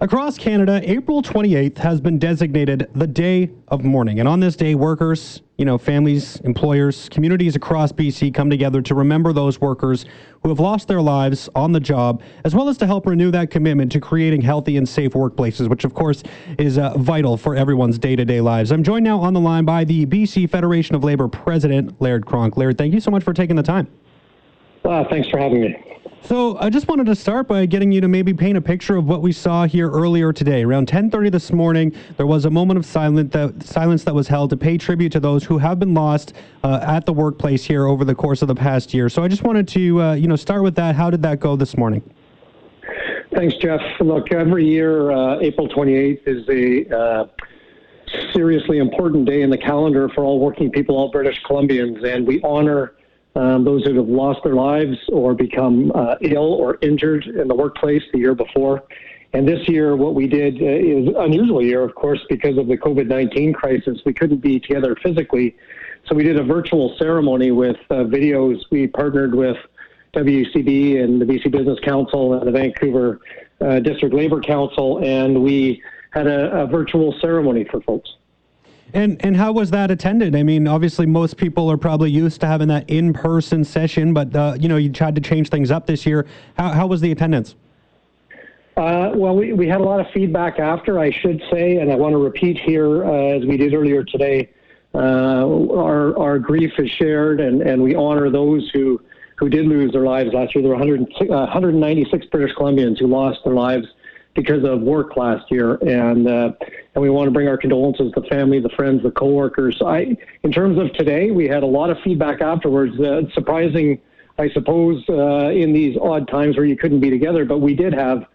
Across Canada, April 28th has been designated the Day of Mourning. And on this day, workers, you know, families, employers, communities across BC come together to remember those workers who have lost their lives on the job, as well as to help renew that commitment to creating healthy and safe workplaces, which of course is uh, vital for everyone's day to day lives. I'm joined now on the line by the BC Federation of Labor President, Laird Cronk. Laird, thank you so much for taking the time. Uh, thanks for having me. So I just wanted to start by getting you to maybe paint a picture of what we saw here earlier today. Around 10:30 this morning, there was a moment of silence that, silence that was held to pay tribute to those who have been lost uh, at the workplace here over the course of the past year. So I just wanted to, uh, you know, start with that. How did that go this morning? Thanks, Jeff. Look, every year, uh, April 28th is a uh, seriously important day in the calendar for all working people, all British Columbians, and we honor um, those who have lost their lives or become uh, ill or injured in the workplace the year before. And this year, what we did uh, is unusual year, of course, because of the COVID 19 crisis. We couldn't be together physically. So we did a virtual ceremony with uh, videos. We partnered with WCB and the BC Business Council and the Vancouver uh, District Labor Council, and we had a, a virtual ceremony for folks. And and how was that attended? I mean, obviously most people are probably used to having that in-person session, but uh, you know you tried to change things up this year. How how was the attendance? Uh, well, we, we had a lot of feedback after, I should say, and I want to repeat here, uh, as we did earlier today, uh, our, our grief is shared and, and we honor those who, who did lose their lives last year. There were 100, 196 British Columbians who lost their lives because of work last year, and uh, and we want to bring our condolences to the family, the friends, the coworkers. I, in terms of today, we had a lot of feedback afterwards. Uh, surprising, I suppose, uh, in these odd times where you couldn't be together, but we did have.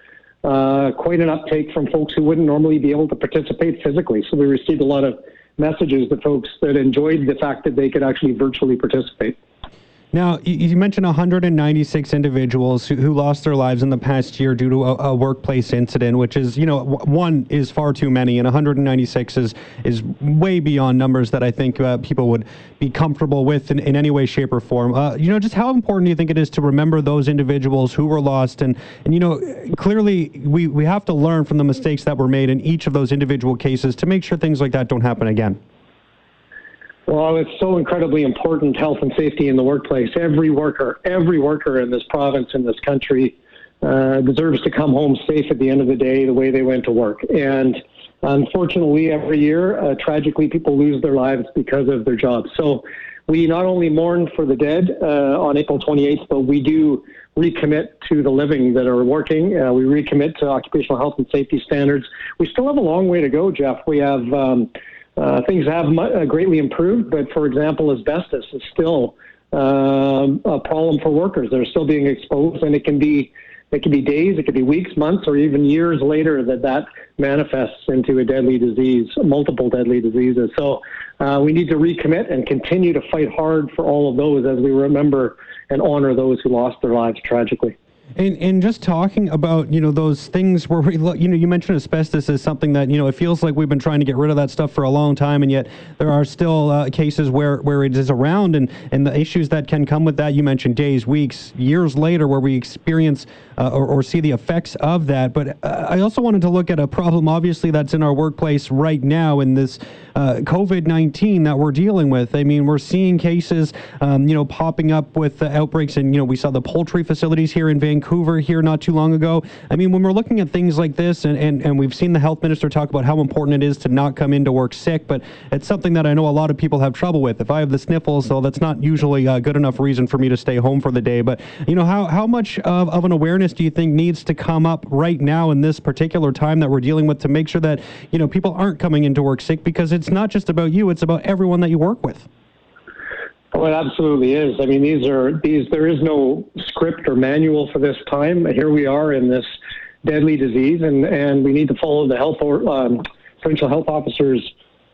Uh, quite an uptake from folks who wouldn't normally be able to participate physically. So we received a lot of messages to folks that enjoyed the fact that they could actually virtually participate. Now, you mentioned 196 individuals who, lost their lives in the past year due to a, a, workplace incident, which is, you know, one is far too many, and 196 is is way beyond numbers that I think uh, people would be comfortable with in, in any way, shape, or form. Uh, you know, just how important do you think it is to remember those individuals who were lost? And, and you know, clearly we, we have to learn from the mistakes that were made in each of those individual cases to make sure things like that don't happen again. Well, it's so incredibly important, health and safety in the workplace. Every worker, every worker in this province, in this country, uh, deserves to come home safe at the end of the day, the way they went to work. And unfortunately, every year, uh, tragically, people lose their lives because of their jobs. So we not only mourn for the dead uh, on April 28th, but we do recommit to the living that are working. Uh, we recommit to occupational health and safety standards. We still have a long way to go, Jeff. We have um, uh, things have uh, greatly improved, but for example, asbestos is still uh, a problem for workers. They're still being exposed, and it can be it can be days, it could be weeks, months, or even years later that that manifests into a deadly disease, multiple deadly diseases. So uh, we need to recommit and continue to fight hard for all of those as we remember and honor those who lost their lives tragically. And, and just talking about you know those things where we look, you know you mentioned asbestos as something that you know it feels like we've been trying to get rid of that stuff for a long time and yet there are still uh, cases where where it is around and and the issues that can come with that you mentioned days weeks years later where we experience uh, or, or see the effects of that. But uh, I also wanted to look at a problem obviously that's in our workplace right now in this uh, COVID-19 that we're dealing with. I mean we're seeing cases um, you know popping up with outbreaks and you know we saw the poultry facilities here in Vancouver Vancouver here not too long ago. I mean, when we're looking at things like this, and, and, and we've seen the health minister talk about how important it is to not come into work sick, but it's something that I know a lot of people have trouble with. If I have the sniffles, so that's not usually a good enough reason for me to stay home for the day. But, you know, how, how much of, of an awareness do you think needs to come up right now in this particular time that we're dealing with to make sure that, you know, people aren't coming into work sick? Because it's not just about you, it's about everyone that you work with. Oh, it absolutely is. I mean, these are these. There is no script or manual for this time. Here we are in this deadly disease, and and we need to follow the health or um, provincial health officers'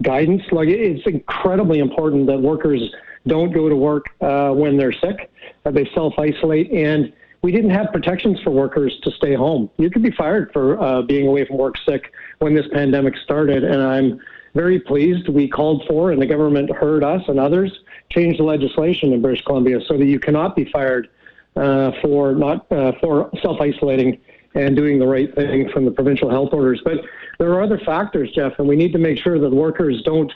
guidance. Like it's incredibly important that workers don't go to work uh, when they're sick. That they self isolate, and we didn't have protections for workers to stay home. You could be fired for uh, being away from work sick when this pandemic started, and I'm very pleased. We called for, and the government heard us and others change the legislation in British Columbia so that you cannot be fired uh, for not uh, for self isolating and doing the right thing from the provincial health orders. But there are other factors, Jeff, and we need to make sure that workers don't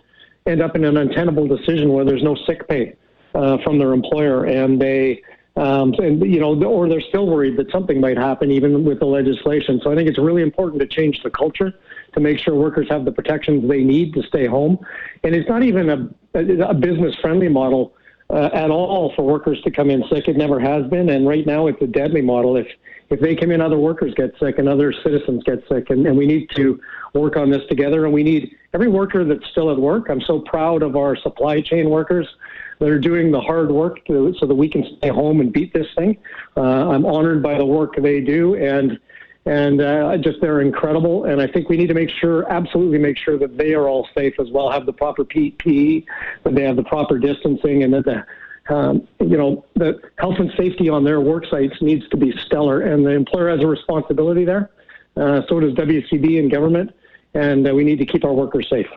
end up in an untenable decision where there's no sick pay uh, from their employer, and they. Um, and you know, or they're still worried that something might happen even with the legislation. So I think it's really important to change the culture to make sure workers have the protections they need to stay home. And it's not even a, a business friendly model uh, at all for workers to come in sick. It never has been, and right now it's a deadly model. If if they come in, other workers get sick and other citizens get sick, and, and we need to work on this together. And we need every worker that's still at work. I'm so proud of our supply chain workers that are doing the hard work to, so that we can stay home and beat this thing. Uh, I'm honored by the work they do, and and uh, just they're incredible. And I think we need to make sure, absolutely make sure that they are all safe as well, have the proper PPE, that they have the proper distancing, and that the um, you know the health and safety on their work sites needs to be stellar, and the employer has a responsibility there. Uh, so does WCB and government, and uh, we need to keep our workers safe.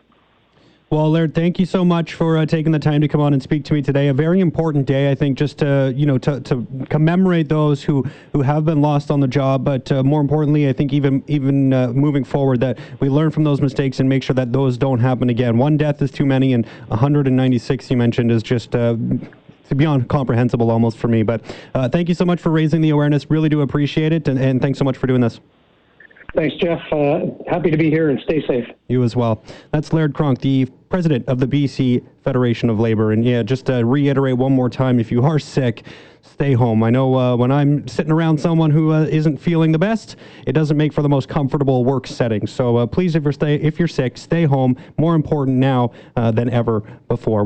Well, Laird, thank you so much for uh, taking the time to come on and speak to me today. A very important day, I think, just to you know to, to commemorate those who, who have been lost on the job, but uh, more importantly, I think even even uh, moving forward, that we learn from those mistakes and make sure that those don't happen again. One death is too many, and 196 you mentioned is just uh, beyond comprehensible almost for me. But uh, thank you so much for raising the awareness. Really do appreciate it, and, and thanks so much for doing this. Thanks, Jeff. Uh, happy to be here and stay safe. You as well. That's Laird Cronk, the president of the BC Federation of Labor. And yeah, just to reiterate one more time if you are sick, stay home. I know uh, when I'm sitting around someone who uh, not feeling the best, it doesn't make for the most comfortable work setting. So uh, please, if you're, stay, if you're sick, stay home. More important now uh, than ever before.